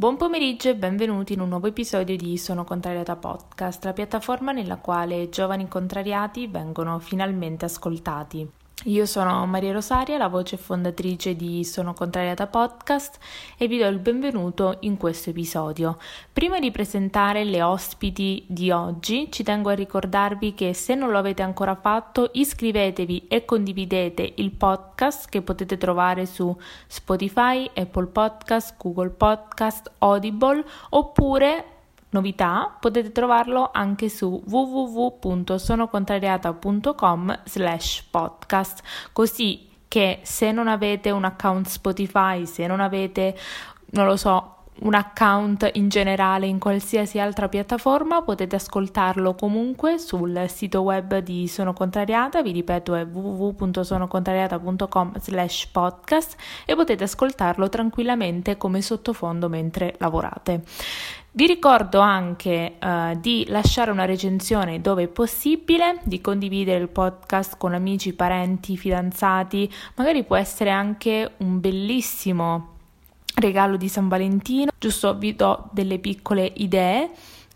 Buon pomeriggio e benvenuti in un nuovo episodio di Sono Contrariata Podcast, la piattaforma nella quale giovani contrariati vengono finalmente ascoltati. Io sono Maria Rosaria, la voce fondatrice di Sono Contrariata Podcast e vi do il benvenuto in questo episodio. Prima di presentare le ospiti di oggi, ci tengo a ricordarvi che se non lo avete ancora fatto, iscrivetevi e condividete il podcast che potete trovare su Spotify, Apple Podcast, Google Podcast, Audible oppure Novità, potete trovarlo anche su www.sonocontrariata.com slash podcast, così che se non avete un account Spotify, se non avete, non lo so, un account in generale in qualsiasi altra piattaforma, potete ascoltarlo comunque sul sito web di Sono Contrariata, vi ripeto è www.sonocontrariata.com slash podcast e potete ascoltarlo tranquillamente come sottofondo mentre lavorate. Vi ricordo anche uh, di lasciare una recensione dove è possibile, di condividere il podcast con amici, parenti, fidanzati, magari può essere anche un bellissimo regalo di San Valentino, giusto vi do delle piccole idee.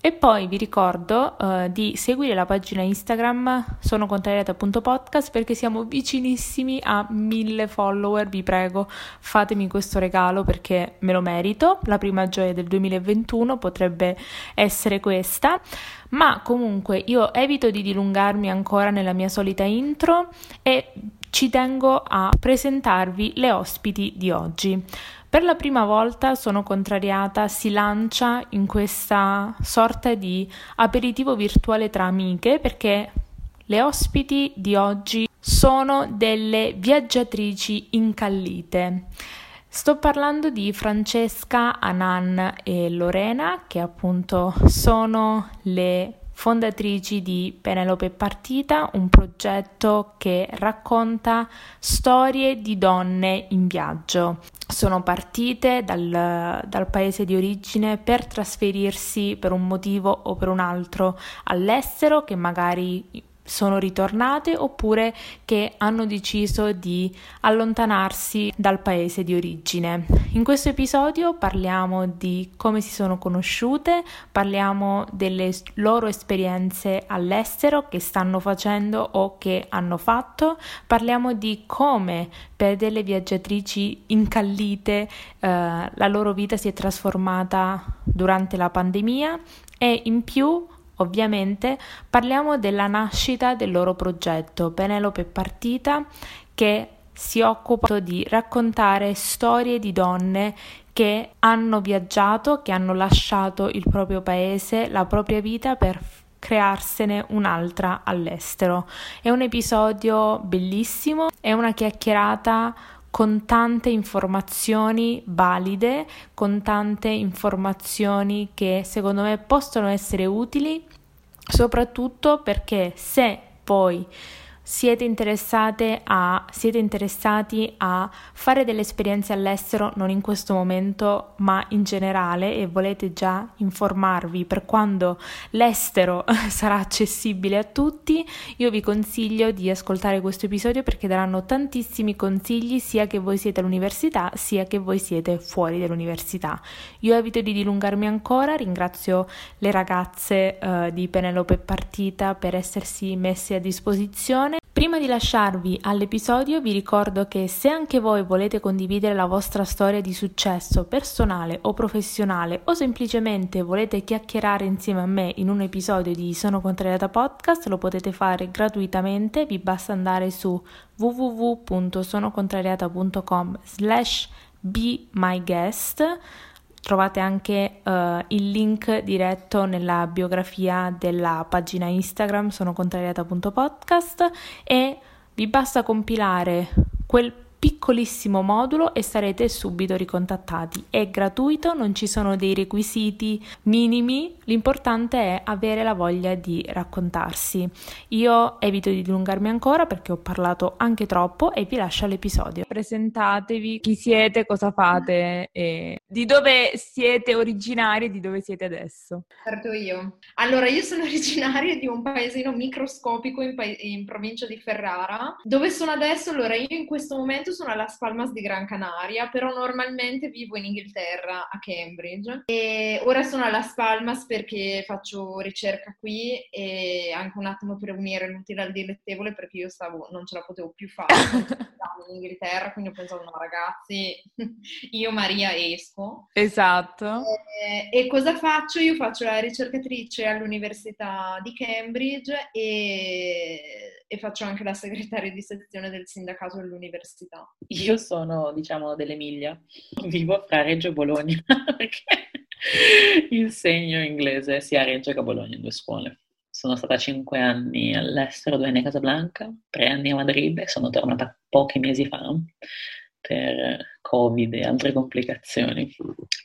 E poi vi ricordo uh, di seguire la pagina Instagram sono contrariata.podcast perché siamo vicinissimi a mille follower, vi prego fatemi questo regalo perché me lo merito, la prima gioia del 2021 potrebbe essere questa, ma comunque io evito di dilungarmi ancora nella mia solita intro e ci tengo a presentarvi le ospiti di oggi. Per la prima volta sono contrariata, si lancia in questa sorta di aperitivo virtuale tra amiche perché le ospiti di oggi sono delle viaggiatrici incallite. Sto parlando di Francesca, Anan e Lorena, che appunto sono le fondatrici di Penelope Partita, un progetto che racconta storie di donne in viaggio. Sono partite dal, dal, paese di origine per trasferirsi per un motivo o per un altro all'estero, che magari sono ritornate oppure che hanno deciso di allontanarsi dal paese di origine. In questo episodio parliamo di come si sono conosciute, parliamo delle loro esperienze all'estero che stanno facendo o che hanno fatto, parliamo di come per delle viaggiatrici incallite eh, la loro vita si è trasformata durante la pandemia e in più Ovviamente parliamo della nascita del loro progetto Penelope Partita che si occupa di raccontare storie di donne che hanno viaggiato, che hanno lasciato il proprio paese, la propria vita per crearsene un'altra all'estero. È un episodio bellissimo, è una chiacchierata con tante informazioni valide, con tante informazioni che secondo me possono essere utili, soprattutto perché se poi siete a, siete interessati a fare delle esperienze all'estero, non in questo momento, ma in generale e volete già informarvi per quando l'estero sarà accessibile a tutti, io vi consiglio di ascoltare questo episodio perché daranno tantissimi consigli sia che voi siete all'università sia che voi siete fuori dall'università. Io evito di dilungarmi ancora, ringrazio le ragazze uh, di Penelope Partita per essersi messe a disposizione Prima di lasciarvi all'episodio vi ricordo che se anche voi volete condividere la vostra storia di successo personale o professionale o semplicemente volete chiacchierare insieme a me in un episodio di Sono Contrariata Podcast lo potete fare gratuitamente, vi basta andare su www.sonocontrariata.com slash be my guest Trovate anche uh, il link diretto nella biografia della pagina Instagram sono contrariata.podcast e vi basta compilare quel piccolissimo modulo e sarete subito ricontattati. È gratuito, non ci sono dei requisiti minimi, l'importante è avere la voglia di raccontarsi. Io evito di dilungarmi ancora perché ho parlato anche troppo e vi lascio all'episodio. Presentatevi, chi siete, cosa fate e di dove siete originari e di dove siete adesso. Parto io. Allora, io sono originaria di un paesino microscopico in, pa- in provincia di Ferrara. Dove sono adesso? Allora, io in questo momento sono a Las Palmas di Gran Canaria, però normalmente vivo in Inghilterra, a Cambridge. E ora sono a Las Palmas perché faccio ricerca qui e anche un attimo per unire l'utile al dilettevole perché io stavo, non ce la potevo più fare in Inghilterra, quindi ho pensato, no ragazzi, io Maria esco. Esatto. E, e cosa faccio? Io faccio la ricercatrice all'Università di Cambridge e e faccio anche la segretaria di sezione del sindacato dell'università. Io sono, diciamo, dell'Emilia, vivo fra Reggio e Bologna, perché insegno inglese sia a Reggio che a Bologna in due scuole. Sono stata cinque anni all'estero, due anni a Casablanca, tre anni a Madrid e sono tornata pochi mesi fa per Covid e altre complicazioni,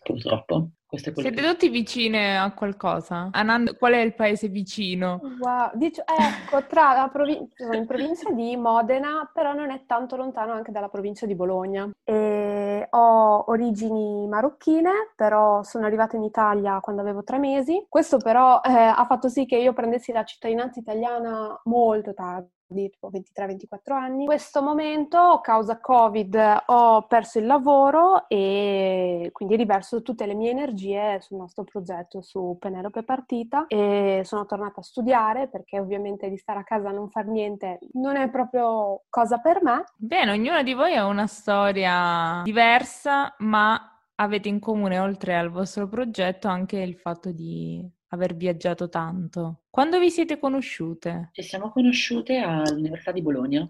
purtroppo. Siete tutti vicine a qualcosa? Anand, qual è il paese vicino? Wow. Dice, ecco, tra la provincia, in provincia di Modena, però non è tanto lontano anche dalla provincia di Bologna. E ho origini marocchine, però sono arrivata in Italia quando avevo tre mesi. Questo però eh, ha fatto sì che io prendessi la cittadinanza italiana molto tardi di tipo 23-24 anni. In questo momento, causa Covid, ho perso il lavoro e quindi riverso tutte le mie energie sul nostro progetto su Penelope Partita e sono tornata a studiare perché ovviamente di stare a casa a non far niente non è proprio cosa per me. Bene, ognuno di voi ha una storia diversa, ma avete in comune, oltre al vostro progetto, anche il fatto di aver viaggiato tanto. Quando vi siete conosciute? Ci siamo conosciute all'Università di Bologna.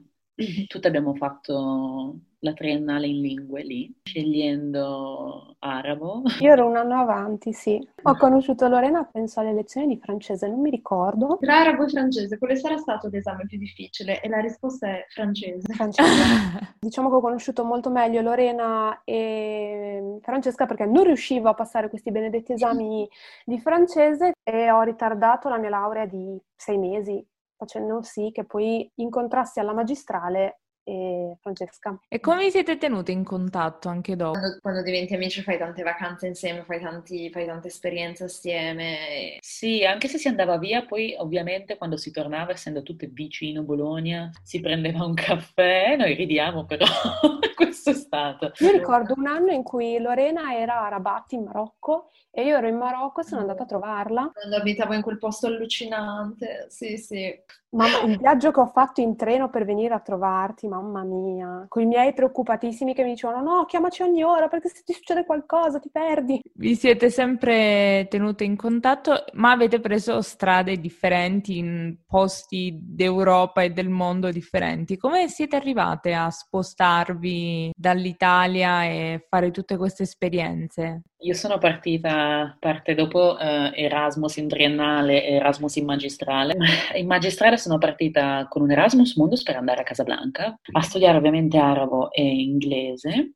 Tutte abbiamo fatto la triennale in lingue lì, scegliendo arabo. Io ero un anno avanti, sì. Ho conosciuto Lorena, penso alle lezioni di francese, non mi ricordo. Tra arabo e francese, quale sarà stato l'esame più difficile? E la risposta è francese. Francese. diciamo che ho conosciuto molto meglio Lorena e Francesca perché non riuscivo a passare questi benedetti esami di francese e ho ritardato la mia laurea di sei mesi facendo sì che poi incontrassi alla magistrale e Francesca. E come vi siete tenute in contatto anche dopo? Quando, quando diventi amici fai tante vacanze insieme, fai, tanti, fai tante esperienze assieme. Sì, anche se si andava via, poi ovviamente quando si tornava, essendo tutte vicino Bologna, si prendeva un caffè, noi ridiamo però, questo è stato. Io ricordo un anno in cui Lorena era a Rabat in Marocco e io ero in Marocco e sono andata a trovarla. Quando abitavo in quel posto allucinante, sì, sì. Mamma, il viaggio che ho fatto in treno per venire a trovarti, mamma mia, con i miei preoccupatissimi che mi dicevano no, chiamaci ogni ora perché se ti succede qualcosa ti perdi. Vi siete sempre tenute in contatto, ma avete preso strade differenti in posti d'Europa e del mondo differenti. Come siete arrivate a spostarvi dall'Italia e fare tutte queste esperienze? Io sono partita parte dopo eh, Erasmus in triennale e Erasmus in magistrale. In magistrale sono partita con un Erasmus Mundus per andare a Casablanca a studiare ovviamente arabo e inglese.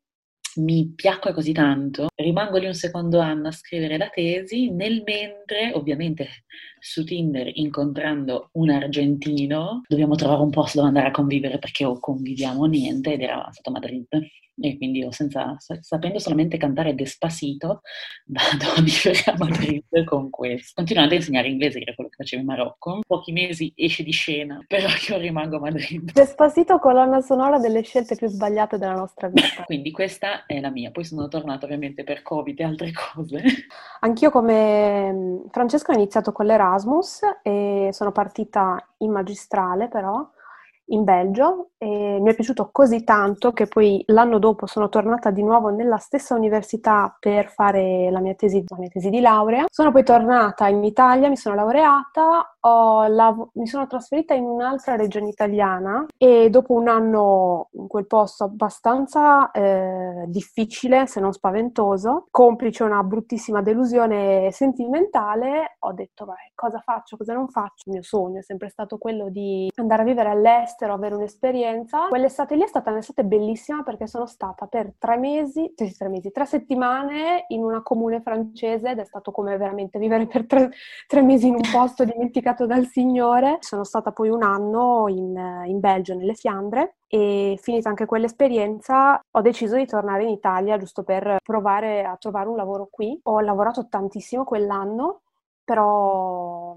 Mi piacque così tanto, rimango lì un secondo anno a scrivere la tesi, nel mentre, ovviamente su Tinder incontrando un argentino, dobbiamo trovare un posto dove andare a convivere perché o conviviamo niente ed era stato Madrid. E quindi io, senza, sapendo solamente cantare Despacito, vado a vivere a Madrid con questo. Continuando a insegnare inglese, che era quello che facevo in Marocco. Pochi mesi esce di scena, però io rimango a Madrid. Despacito, colonna sonora delle scelte più sbagliate della nostra vita. quindi questa è la mia. Poi sono tornata ovviamente per Covid e altre cose. Anch'io come Francesco ho iniziato con l'Erasmus e sono partita in magistrale però in Belgio e mi è piaciuto così tanto che poi l'anno dopo sono tornata di nuovo nella stessa università per fare la mia tesi, la mia tesi di laurea. Sono poi tornata in Italia, mi sono laureata, lav- mi sono trasferita in un'altra regione italiana e dopo un anno in quel posto abbastanza eh, difficile, se non spaventoso, complice una bruttissima delusione sentimentale, ho detto vai, cosa faccio, cosa non faccio? Il mio sogno è sempre stato quello di andare a vivere all'estero, avere un'esperienza. Quell'estate lì è stata un'estate bellissima perché sono stata per tre mesi, cioè tre mesi, tre settimane in una comune francese ed è stato come veramente vivere per tre, tre mesi in un posto dimenticato dal Signore. Sono stata poi un anno in, in Belgio, nelle Fiandre, e finita anche quell'esperienza ho deciso di tornare in Italia giusto per provare a trovare un lavoro qui. Ho lavorato tantissimo quell'anno, però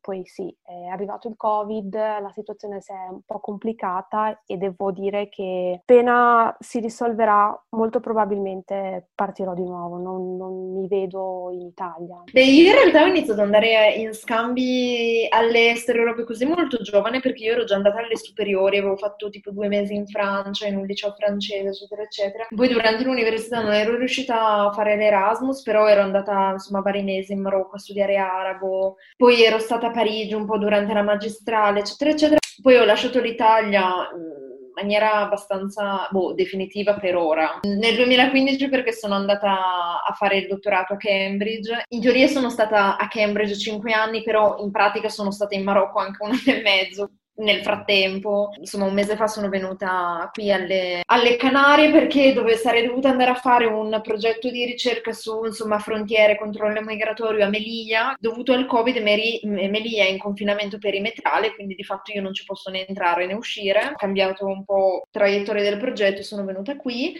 poi sì, è arrivato il Covid, la situazione si è un po' complicata e devo dire che appena si risolverà molto probabilmente partirò di nuovo, non, non mi vedo in Italia. Beh, io in realtà ho iniziato ad andare in scambi all'estero, proprio così molto giovane perché io ero già andata alle superiori, avevo fatto tipo due mesi in Francia, in un liceo francese, eccetera, eccetera. Poi durante l'università non ero riuscita a fare l'Erasmus, però ero andata insomma vari mesi in Marocco a studiare arabo, poi ero stata a Parigi un po' durante la magistrale, eccetera, eccetera. Poi ho lasciato l'Italia in maniera abbastanza boh, definitiva per ora. Nel 2015 perché sono andata a fare il dottorato a Cambridge. In teoria sono stata a Cambridge 5 anni, però in pratica sono stata in Marocco anche un anno e mezzo nel frattempo, insomma un mese fa sono venuta qui alle, alle, Canarie perché dove sarei dovuta andare a fare un progetto di ricerca su insomma, frontiere, controllo migratorio a Melia. Dovuto al Covid Meri, Melia è in confinamento perimetrale, quindi di fatto io non ci posso né entrare né uscire. Ho cambiato un po' traiettoria del progetto e sono venuta qui.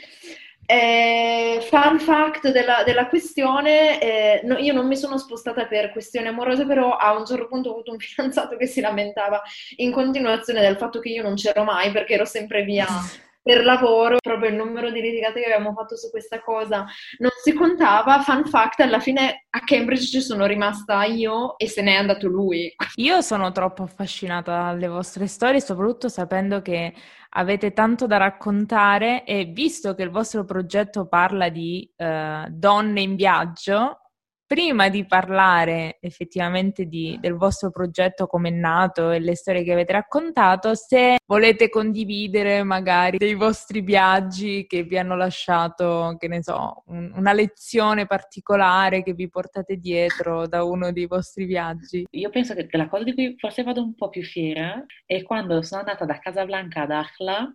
Eh, fun fact della, della questione, eh, no, io non mi sono spostata per questioni amorose, però a un certo punto ho avuto un fidanzato che si lamentava in continuazione del fatto che io non c'ero mai perché ero sempre via per lavoro, proprio il numero di litigate che abbiamo fatto su questa cosa non si contava. Fun fact, alla fine a Cambridge ci sono rimasta io e se n'è andato lui. Io sono troppo affascinata dalle vostre storie, soprattutto sapendo che avete tanto da raccontare e visto che il vostro progetto parla di uh, donne in viaggio, prima di parlare effettivamente di, del vostro progetto, come è nato e le storie che avete raccontato, se volete condividere magari dei vostri viaggi che vi hanno lasciato, che ne so, un, una lezione particolare che vi portate dietro da uno dei vostri viaggi. Io penso che la cosa di cui forse vado un po' più fiera è quando sono andata da Casablanca ad Akhla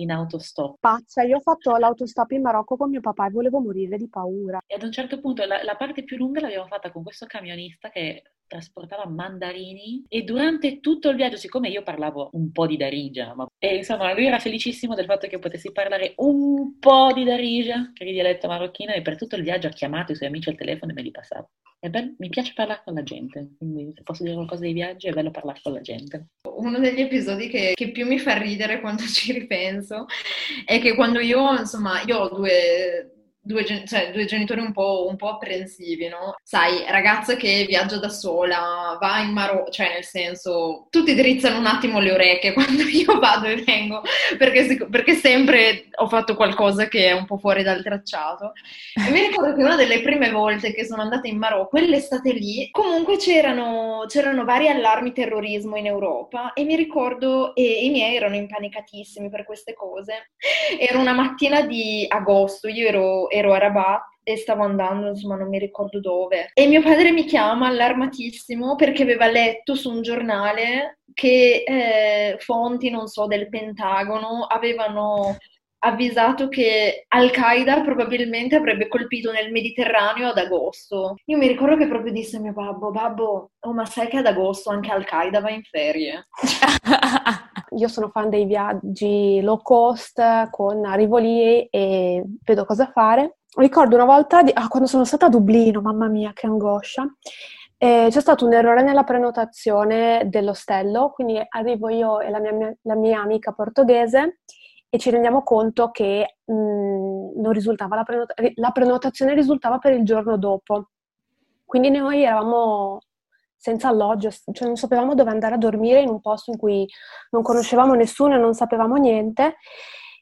in autostop. Pazza, io ho fatto l'autostop in Marocco con mio papà e volevo morire di paura. E ad un certo punto la, la parte più lunga l'abbiamo fatta con questo camionista che trasportava mandarini e durante tutto il viaggio, siccome io parlavo un po' di Darija, ma... e insomma lui era felicissimo del fatto che io potessi parlare un po' di Darija, che è il dialetto marocchino, e per tutto il viaggio ha chiamato i suoi amici al telefono e me li passava. Bello, mi piace parlare con la gente, quindi se posso dire qualcosa dei viaggi è bello parlare con la gente. Uno degli episodi che, che più mi fa ridere quando ci ripenso è che quando io, insomma, io ho due due, cioè, due genitori un po', un po', apprensivi, no? Sai, ragazza che viaggia da sola, va in Marocco, cioè nel senso, tutti drizzano un attimo le orecchie quando io vado e vengo, perché, perché sempre ho fatto qualcosa che è un po' fuori dal tracciato. E mi ricordo che una delle prime volte che sono andata in Marocco, quell'estate lì, comunque c'erano, c'erano vari allarmi terrorismo in Europa e mi ricordo, e i miei erano impanicatissimi per queste cose. Era una mattina di agosto, io ero ero a Rabat e stavo andando, insomma, non mi ricordo dove. E mio padre mi chiama allarmatissimo perché aveva letto su un giornale che eh, fonti, non so, del Pentagono avevano avvisato che Al-Qaeda probabilmente avrebbe colpito nel Mediterraneo ad agosto. Io mi ricordo che proprio disse a mio babbo, babbo, oh ma sai che ad agosto anche Al-Qaeda va in ferie? Io sono fan dei viaggi low cost con arrivo e vedo cosa fare. Ricordo una volta, di, ah, quando sono stata a Dublino, mamma mia che angoscia, eh, c'è stato un errore nella prenotazione dell'ostello, quindi arrivo io e la mia, la mia amica portoghese e ci rendiamo conto che mh, non risultava la, prenota- la prenotazione risultava per il giorno dopo. Quindi noi eravamo senza alloggio, cioè non sapevamo dove andare a dormire in un posto in cui non conoscevamo nessuno e non sapevamo niente.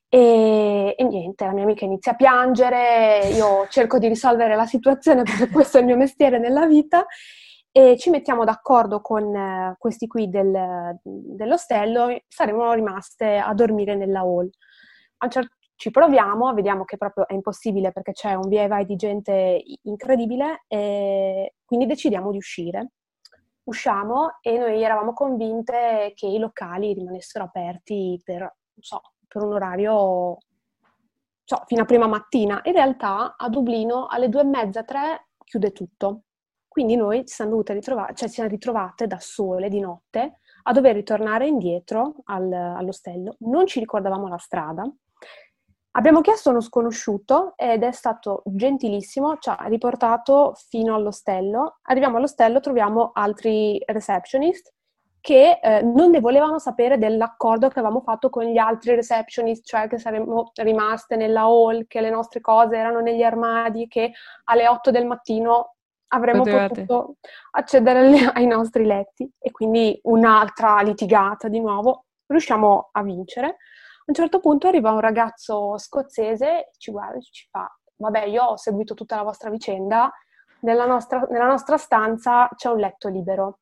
E, e, niente, la mia amica inizia a piangere, io cerco di risolvere la situazione perché questo è il mio mestiere nella vita e ci mettiamo d'accordo con eh, questi qui del, dell'ostello, saremo rimaste a dormire nella hall. Ci proviamo, vediamo che proprio è impossibile perché c'è un via e vai di gente incredibile e quindi decidiamo di uscire. Usciamo e noi eravamo convinte che i locali rimanessero aperti per, so, per un orario so, fino a prima mattina. In realtà a Dublino alle due e mezza, tre chiude tutto quindi noi ci siamo ritrovare, cioè ci siamo ritrovate da sole di notte a dover ritornare indietro al, all'ostello. Non ci ricordavamo la strada. Abbiamo chiesto a uno sconosciuto ed è stato gentilissimo, ci ha riportato fino all'ostello. Arriviamo all'ostello, troviamo altri receptionist che eh, non ne volevano sapere dell'accordo che avevamo fatto con gli altri receptionist, cioè che saremmo rimaste nella hall, che le nostre cose erano negli armadi, che alle 8 del mattino avremmo Potevate. potuto accedere ai nostri letti e quindi un'altra litigata di nuovo. Riusciamo a vincere un certo punto arriva un ragazzo scozzese, ci guarda e ci fa, vabbè, io ho seguito tutta la vostra vicenda, nella nostra, nella nostra stanza c'è un letto libero.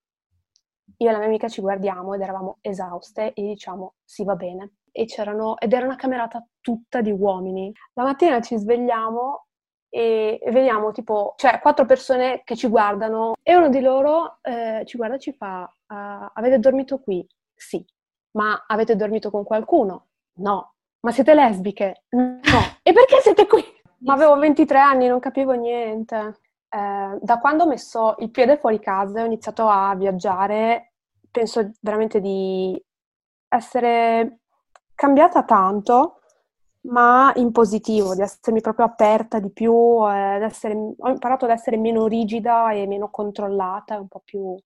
Io e la mia amica ci guardiamo ed eravamo esauste e diciamo, sì, va bene. Ed era una camerata tutta di uomini. La mattina ci svegliamo e vediamo tipo, cioè, quattro persone che ci guardano e uno di loro eh, ci guarda e ci fa, uh, avete dormito qui? Sì. Ma avete dormito con qualcuno? No. Ma siete lesbiche? No. E perché siete qui? Ma avevo 23 anni, non capivo niente. Eh, da quando ho messo il piede fuori casa e ho iniziato a viaggiare, penso veramente di essere cambiata tanto, ma in positivo, di essermi proprio aperta di più, eh, essere, ho imparato ad essere meno rigida e meno controllata, un po' più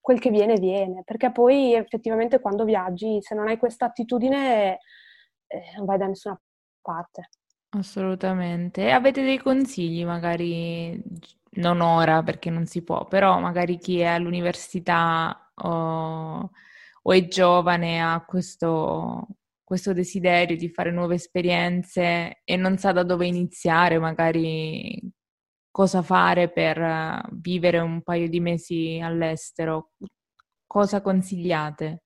quel che viene viene, perché poi effettivamente quando viaggi, se non hai questa attitudine eh, non vai da nessuna parte. Assolutamente. Avete dei consigli, magari non ora perché non si può, però magari chi è all'università o, o è giovane ha questo, questo desiderio di fare nuove esperienze e non sa da dove iniziare, magari cosa fare per vivere un paio di mesi all'estero, cosa consigliate?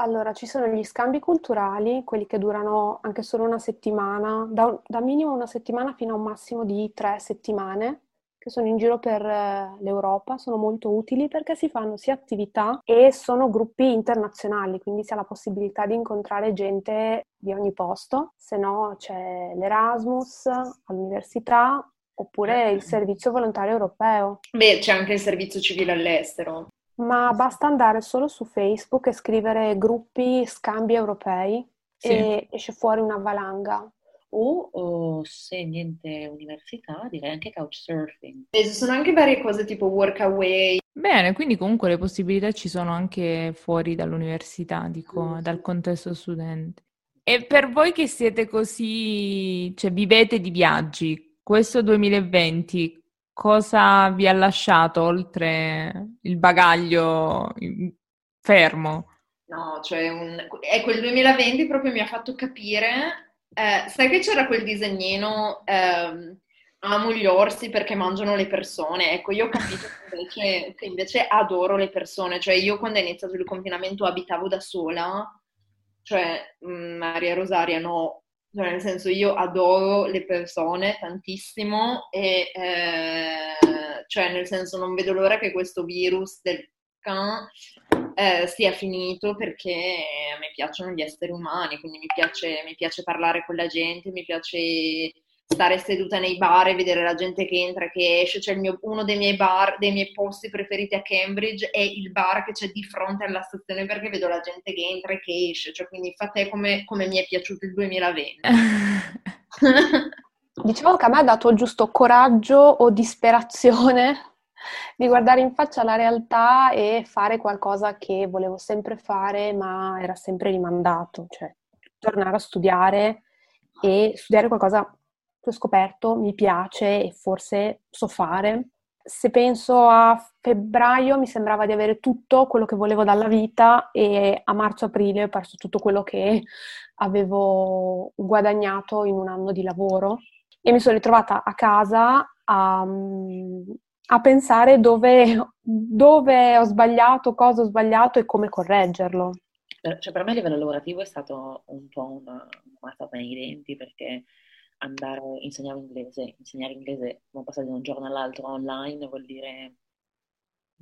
Allora, ci sono gli scambi culturali, quelli che durano anche solo una settimana, da, da minimo una settimana fino a un massimo di tre settimane, che sono in giro per eh, l'Europa, sono molto utili perché si fanno sia attività e sono gruppi internazionali, quindi si ha la possibilità di incontrare gente di ogni posto, se no c'è l'Erasmus all'università oppure il servizio volontario europeo. Beh, c'è anche il servizio civile all'estero ma basta andare solo su Facebook e scrivere gruppi scambi europei sì. e esce fuori una valanga. O, o, se niente università, direi anche couchsurfing. E ci sono anche varie cose tipo workaway. Bene, quindi comunque le possibilità ci sono anche fuori dall'università, dico, mm. dal contesto studente. E per voi che siete così, cioè vivete di viaggi, questo 2020 cosa vi ha lasciato oltre il bagaglio fermo? No, cioè un... ecco il 2020 proprio mi ha fatto capire, eh, sai che c'era quel disegnino eh, amo gli orsi perché mangiano le persone, ecco io ho capito che invece, che invece adoro le persone, cioè io quando è iniziato il confinamento abitavo da sola, cioè mm, Maria Rosaria no, cioè, nel senso, io adoro le persone tantissimo e, eh, cioè, nel senso, non vedo l'ora che questo virus del can eh, sia finito perché a me piacciono gli esseri umani, quindi mi piace, mi piace parlare con la gente, mi piace stare seduta nei bar e vedere la gente che entra e che esce. Cioè mio, uno dei miei bar, dei miei posti preferiti a Cambridge è il bar che c'è di fronte alla stazione perché vedo la gente che entra e che esce. Cioè, quindi fate come, come mi è piaciuto il 2020. Diciamo che a me ha dato giusto coraggio o disperazione di guardare in faccia la realtà e fare qualcosa che volevo sempre fare, ma era sempre rimandato, cioè tornare a studiare e studiare qualcosa che ho scoperto mi piace e forse so fare. Se penso a febbraio mi sembrava di avere tutto quello che volevo dalla vita e a marzo-aprile ho perso tutto quello che avevo guadagnato in un anno di lavoro e mi sono ritrovata a casa a, a pensare dove, dove, ho sbagliato, cosa ho sbagliato e come correggerlo. Cioè, per me a livello lavorativo è stato un po' una mazzata nei denti perché andare, a insegnare inglese, insegnare inglese, come passare da un giorno all'altro online, vuol dire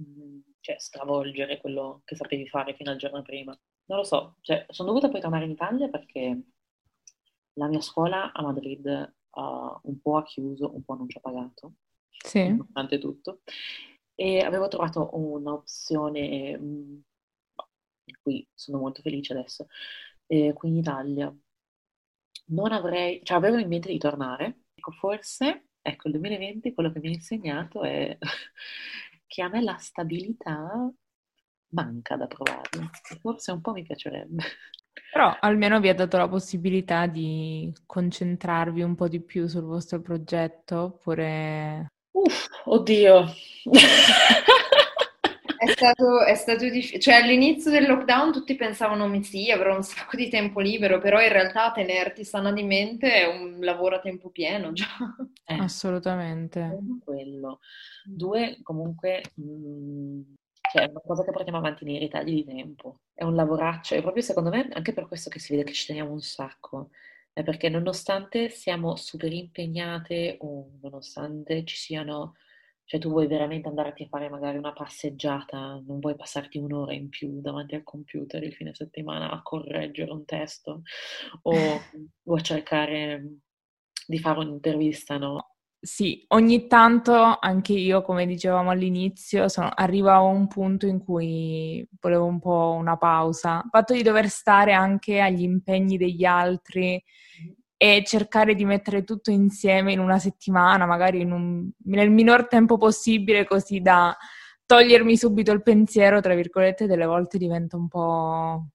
mm, cioè, stravolgere quello che sapevi fare fino al giorno prima. Non lo so, cioè, sono dovuta poi tornare in Italia perché la mia scuola a Madrid uh, un po' ha chiuso, un po' non ci ha pagato, sì. nonostante tutto, e avevo trovato un'opzione um, di cui sono molto felice adesso, eh, qui in Italia, non avrei, cioè avevo in mente di tornare. Ecco, forse, ecco, il 2020 quello che mi ha insegnato è che a me la stabilità manca da provare. Forse un po' mi piacerebbe. Però almeno vi ha dato la possibilità di concentrarvi un po' di più sul vostro progetto, oppure... Uff, oddio! È stato, è stato difficile, cioè all'inizio del lockdown tutti pensavano, mi sì, avrò un sacco di tempo libero, però in realtà tenerti sana di mente è un lavoro a tempo pieno già. Eh, Assolutamente. Quello. Due, comunque, mh, mm, cioè è una cosa che portiamo avanti nei ritagli di tempo. È un lavoraccio, e proprio secondo me anche per questo che si vede che ci teniamo un sacco. È perché nonostante siamo super impegnate o nonostante ci siano cioè tu vuoi veramente andarti a fare magari una passeggiata, non vuoi passarti un'ora in più davanti al computer il fine settimana a correggere un testo o, o a cercare di fare un'intervista, no? Sì, ogni tanto anche io, come dicevamo all'inizio, sono, arrivo a un punto in cui volevo un po' una pausa. Il fatto di dover stare anche agli impegni degli altri e cercare di mettere tutto insieme in una settimana, magari un, nel minor tempo possibile, così da togliermi subito il pensiero, tra virgolette, delle volte diventa un po'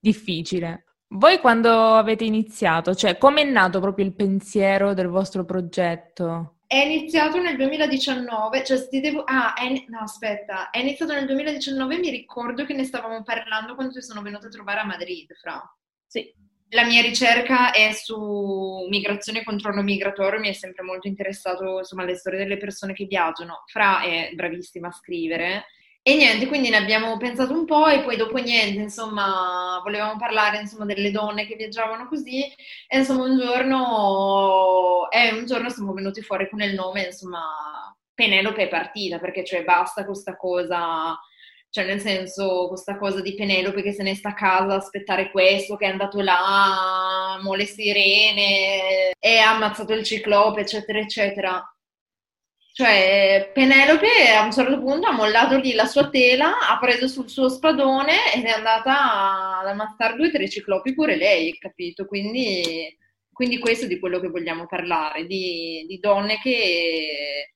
difficile. Voi quando avete iniziato, cioè come è nato proprio il pensiero del vostro progetto? È iniziato nel 2019, cioè devo... Ah, è... no aspetta, è iniziato nel 2019 mi ricordo che ne stavamo parlando quando ti sono venuta a trovare a Madrid, Fra. Sì, la mia ricerca è su migrazione e controllo migratorio, mi è sempre molto interessato insomma alle storie delle persone che viaggiano. Fra è bravissima a scrivere e niente, quindi ne abbiamo pensato un po' e poi dopo niente, insomma, volevamo parlare insomma delle donne che viaggiavano così e insomma un giorno, eh, un giorno siamo venuti fuori con il nome, insomma, Penelope è partita perché cioè basta questa cosa cioè, nel senso, questa cosa di Penelope che se ne sta a casa a aspettare questo, che è andato là, mo le sirene, e ha ammazzato il ciclope, eccetera, eccetera. Cioè, Penelope a un certo punto ha mollato lì la sua tela, ha preso sul suo spadone ed è andata ad ammazzare due o tre ciclopi pure lei, capito? Quindi, quindi questo è di quello che vogliamo parlare, di, di, donne che,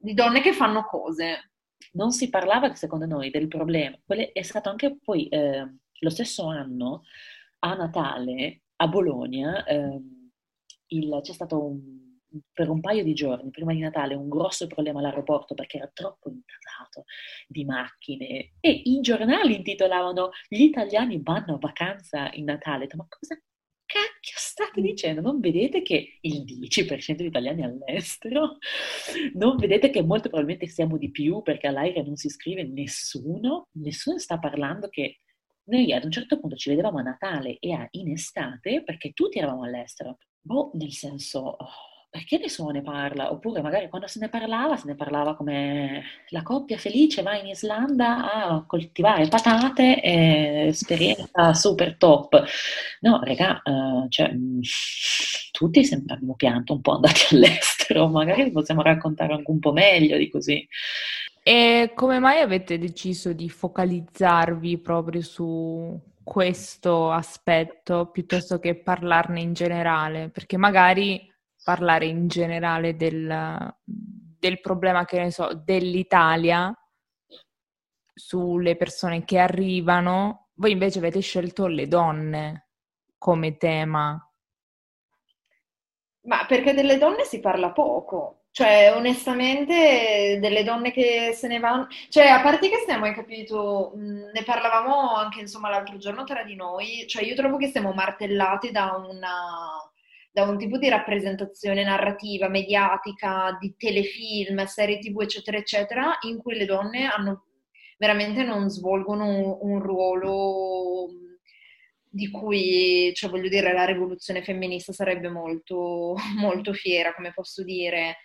di donne che fanno cose non si parlava, secondo noi, del problema. È stato anche poi eh, lo stesso anno, a Natale, a Bologna, eh, il, c'è stato un, per un paio di giorni prima di Natale un grosso problema all'aeroporto perché era troppo intasato di macchine e i giornali intitolavano Gli italiani vanno a vacanza in Natale. Ma cosa cacchio state dicendo? Non vedete che il 10% di italiani è all'estero? Non vedete che molto probabilmente siamo di più perché all'aereo non si iscrive nessuno? Nessuno sta parlando che noi ad un certo punto ci vedevamo a Natale e in estate perché tutti eravamo all'estero. Boh, nel senso... Oh perché nessuno ne parla? Oppure magari quando se ne parlava, se ne parlava come la coppia felice va in Islanda a coltivare patate, e esperienza super top. No, raga, uh, cioè, tutti sempre abbiamo pianto un po' andati all'estero, magari possiamo raccontare anche un po' meglio di così. E come mai avete deciso di focalizzarvi proprio su questo aspetto piuttosto che parlarne in generale? Perché magari parlare in generale del, del problema, che ne so, dell'Italia sulle persone che arrivano, voi invece avete scelto le donne come tema. Ma perché delle donne si parla poco. Cioè, onestamente, delle donne che se ne vanno... Cioè, a parte che stiamo, hai capito, ne parlavamo anche, insomma, l'altro giorno tra di noi, cioè io trovo che siamo martellati da una da un tipo di rappresentazione narrativa, mediatica, di telefilm, serie tv, eccetera, eccetera, in cui le donne hanno, veramente non svolgono un, ruolo di cui, cioè voglio dire, la rivoluzione femminista sarebbe molto, molto fiera, come posso dire.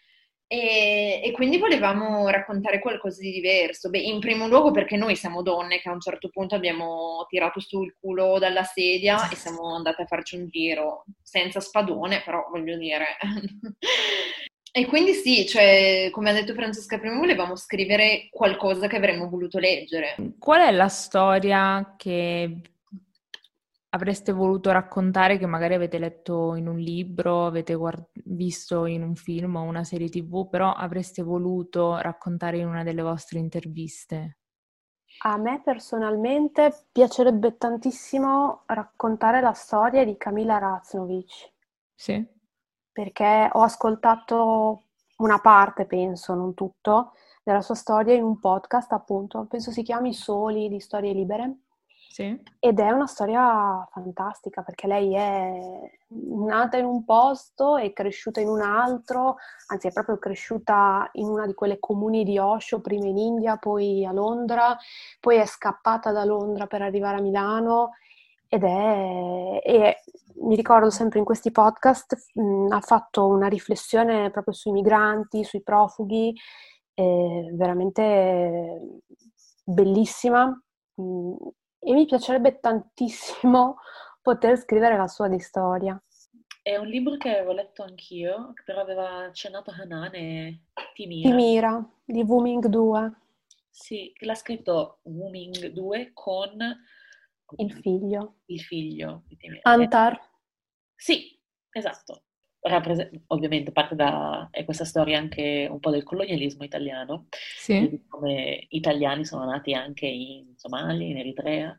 E, e, quindi volevamo raccontare qualcosa di diverso. Beh, in primo luogo perché noi siamo donne che a un certo punto abbiamo tirato su il culo dalla sedia e siamo andate a farci un giro senza spadone, però voglio dire. e quindi sì, cioè, come ha detto Francesca prima, volevamo scrivere qualcosa che avremmo voluto leggere. Qual è la storia che avreste voluto raccontare che magari avete letto in un libro, avete guard- visto in un film o una serie TV, però avreste voluto raccontare in una delle vostre interviste? A me personalmente piacerebbe tantissimo raccontare la storia di Camila Raznovic. Sì. Perché ho ascoltato una parte, penso, non tutto, della sua storia in un podcast, appunto, penso si chiami Soli di Storie Libere. Sì. Ed è una storia fantastica perché lei è nata in un posto e cresciuta in un altro, anzi è proprio cresciuta in una di quelle comuni di Osho, prima in India, poi a Londra, poi è scappata da Londra per arrivare a Milano ed è, e mi ricordo sempre in questi podcast mh, ha fatto una riflessione proprio sui migranti, sui profughi, veramente bellissima. E mi piacerebbe tantissimo poter scrivere la sua di storia. È un libro che avevo letto anch'io, però aveva accennato Hanane Timira. Timira, di Wuming 2. Sì, l'ha scritto Wuming 2 con... Il figlio. Il figlio di Timira. Antar. Sì, esatto rapprese- ovviamente parte da è questa storia anche un po' del colonialismo italiano, sì. come italiani sono nati anche in Somalia, in Eritrea,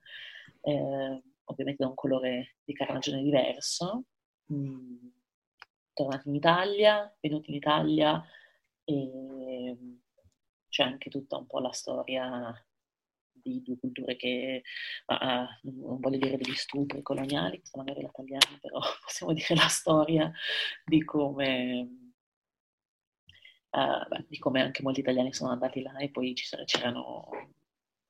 eh, ovviamente da un colore di carnagione diverso, mm, tornati in Italia, venuti in Italia e c'è anche tutta un po' la storia di due culture che, uh, non voglio dire degli stupri coloniali, questa magari la tagliamo, però possiamo dire la storia di come, uh, beh, di come anche molti italiani sono andati là e poi c'erano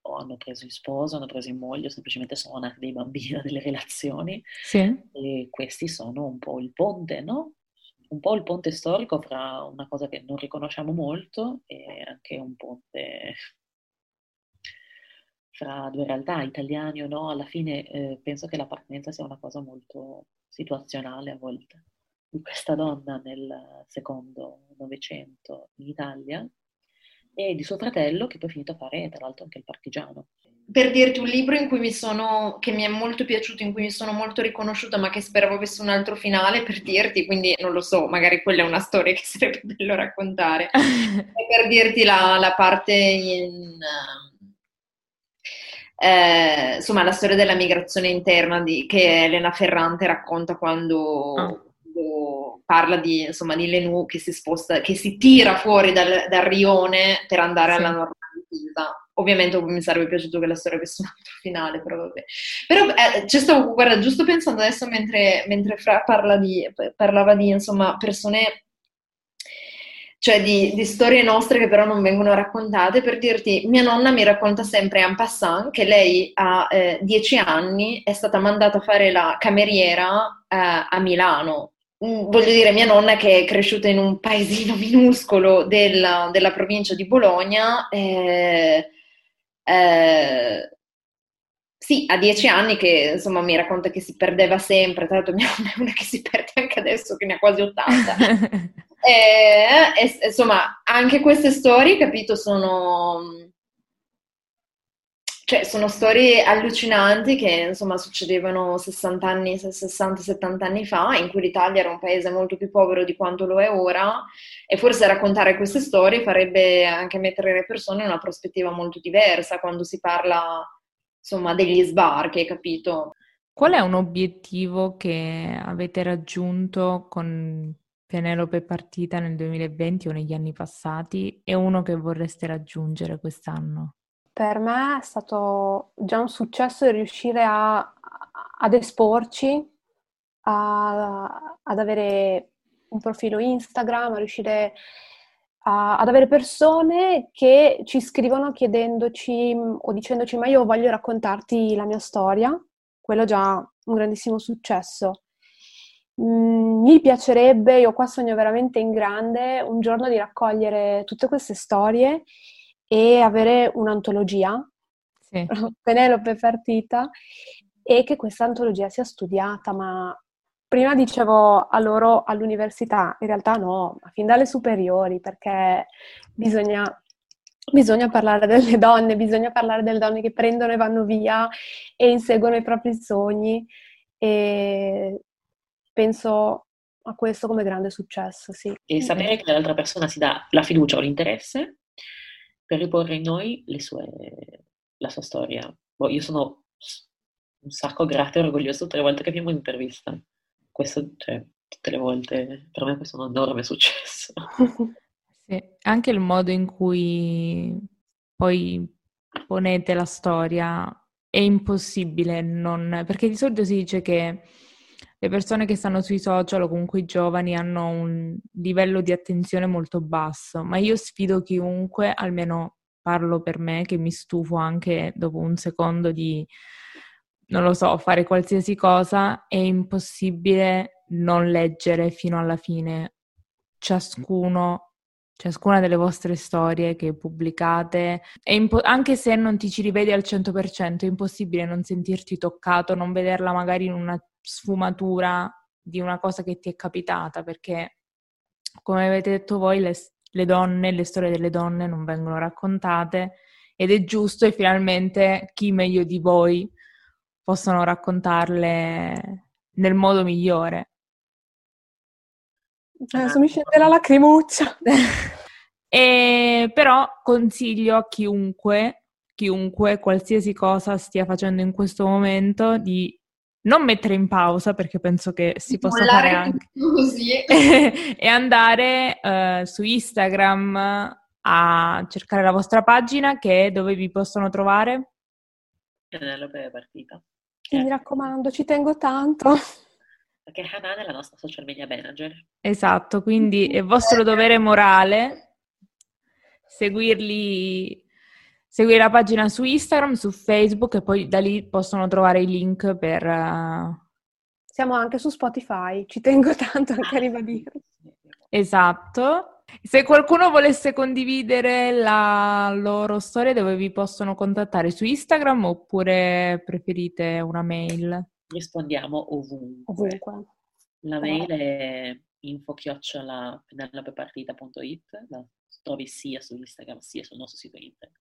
o hanno preso in sposo, hanno preso in moglie, o semplicemente sono nati dei bambini delle relazioni. Sì. E questi sono un po' il ponte, no? Un po' il ponte storico fra una cosa che non riconosciamo molto e anche un ponte fra due realtà, italiani o no, alla fine eh, penso che l'appartenenza sia una cosa molto situazionale a volte. Di questa donna nel secondo Novecento in Italia e di suo fratello che poi è finito a fare tra l'altro anche il partigiano. Per dirti un libro in cui mi sono, che mi è molto piaciuto, in cui mi sono molto riconosciuta, ma che speravo avesse un altro finale, per dirti, quindi non lo so, magari quella è una storia che sarebbe bello raccontare. per dirti la, la parte in, eh, insomma, la storia della migrazione interna di, che Elena Ferrante racconta quando, oh. quando parla di, insomma, di Lenù che si sposta, che si tira fuori dal, dal rione per andare sì. alla normalità. Ovviamente mi sarebbe piaciuto che la storia avesse un altro finale, però vabbè. Però eh, ci stavo, guarda, giusto pensando adesso mentre, mentre Fra parla di, parlava di, insomma, persone cioè di, di, storie nostre che però non vengono raccontate. Per dirti, mia nonna mi racconta sempre en passant che lei a eh, dieci anni è stata mandata a fare la cameriera eh, a Milano. Mm, voglio dire, mia nonna che è cresciuta in un paesino minuscolo della, della provincia di Bologna, eh, eh, sì, a dieci anni che insomma mi racconta che si perdeva sempre, tra l'altro mia nonna è una che si perde anche adesso che ne ha quasi 80. E, e, insomma, anche queste storie, capito, sono... Cioè, sono storie allucinanti che insomma succedevano 60 anni, 60-70 anni fa, in cui l'Italia era un paese molto più povero di quanto lo è ora, e forse raccontare queste storie farebbe anche mettere le persone in una prospettiva molto diversa quando si parla insomma degli sbarchi, capito? Qual è un obiettivo che avete raggiunto con Penelope partita nel 2020 o negli anni passati e uno che vorreste raggiungere quest'anno? Per me è stato già un successo riuscire a, ad esporci, a, ad avere un profilo Instagram, a riuscire a, ad avere persone che ci scrivono chiedendoci o dicendoci ma io voglio raccontarti la mia storia, quello già un grandissimo successo. Mm, mi piacerebbe, io qua sogno veramente in grande, un giorno di raccogliere tutte queste storie e avere un'antologia, sì. Penelope partita, e che questa antologia sia studiata, ma prima dicevo a loro all'università, in realtà no, ma fin dalle superiori, perché bisogna Bisogna parlare delle donne, bisogna parlare delle donne che prendono e vanno via e inseguono i propri sogni e penso a questo come grande successo, sì. E sapere che l'altra persona si dà la fiducia o l'interesse per riporre in noi sue, la sua storia. Boh, io sono un sacco grata e orgogliosa tutte le volte che abbiamo un'intervista. Questo, cioè, tutte le volte, per me questo è un enorme successo. sì, anche il modo in cui poi ponete la storia è impossibile non... perché di solito si dice che le persone che stanno sui social o comunque i giovani hanno un livello di attenzione molto basso, ma io sfido chiunque, almeno parlo per me, che mi stufo anche dopo un secondo di, non lo so, fare qualsiasi cosa, è impossibile non leggere fino alla fine. Ciascuno ciascuna delle vostre storie che pubblicate, impo- anche se non ti ci rivedi al 100%, è impossibile non sentirti toccato, non vederla magari in una sfumatura di una cosa che ti è capitata, perché come avete detto voi, le, le donne, le storie delle donne non vengono raccontate ed è giusto e finalmente chi meglio di voi possono raccontarle nel modo migliore. Adesso mi scende la lacrimuccia. e, però consiglio a chiunque, chiunque, qualsiasi cosa stia facendo in questo momento, di non mettere in pausa perché penso che si possa fare anche così e andare uh, su Instagram a cercare la vostra pagina che è dove vi possono trovare Penelope Partita. Mi raccomando, ci tengo tanto. Perché Hanan è la nostra social media manager. Esatto, quindi è vostro dovere morale seguirli, seguire la pagina su Instagram, su Facebook e poi da lì possono trovare i link per... Uh... Siamo anche su Spotify, ci tengo tanto anche a ribadirlo. Esatto. Se qualcuno volesse condividere la loro storia, dove vi possono contattare? Su Instagram oppure preferite una mail? rispondiamo ovunque. ovunque. La mail è info-penelopepartita.it, la trovi sia su Instagram sia sul nostro sito internet.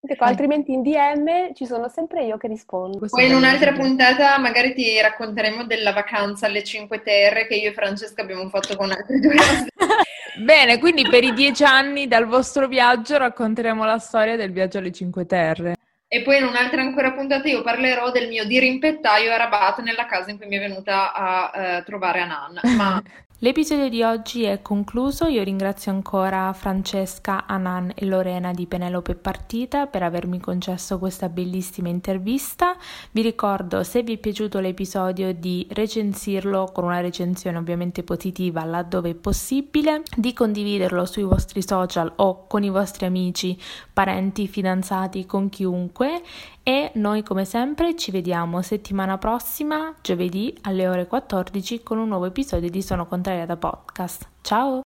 Ecco, altrimenti in DM ci sono sempre io che rispondo. Poi in un'altra puntata magari ti racconteremo della vacanza alle Cinque Terre che io e Francesca abbiamo fatto con altri due Bene, quindi per i dieci anni dal vostro viaggio racconteremo la storia del viaggio alle Cinque Terre. E poi in un'altra ancora puntata io parlerò del mio dirimpettaio a Rabat nella casa in cui mi è venuta a uh, trovare Anan. Ma L'episodio di oggi è concluso, io ringrazio ancora Francesca, Anan e Lorena di Penelope Partita per avermi concesso questa bellissima intervista. Vi ricordo, se vi è piaciuto l'episodio, di recensirlo con una recensione ovviamente positiva laddove è possibile, di condividerlo sui vostri social o con i vostri amici, parenti, fidanzati, con chiunque e noi come sempre ci vediamo settimana prossima, giovedì alle ore 14 con un nuovo episodio di Sono Contraria da Podcast. Ciao!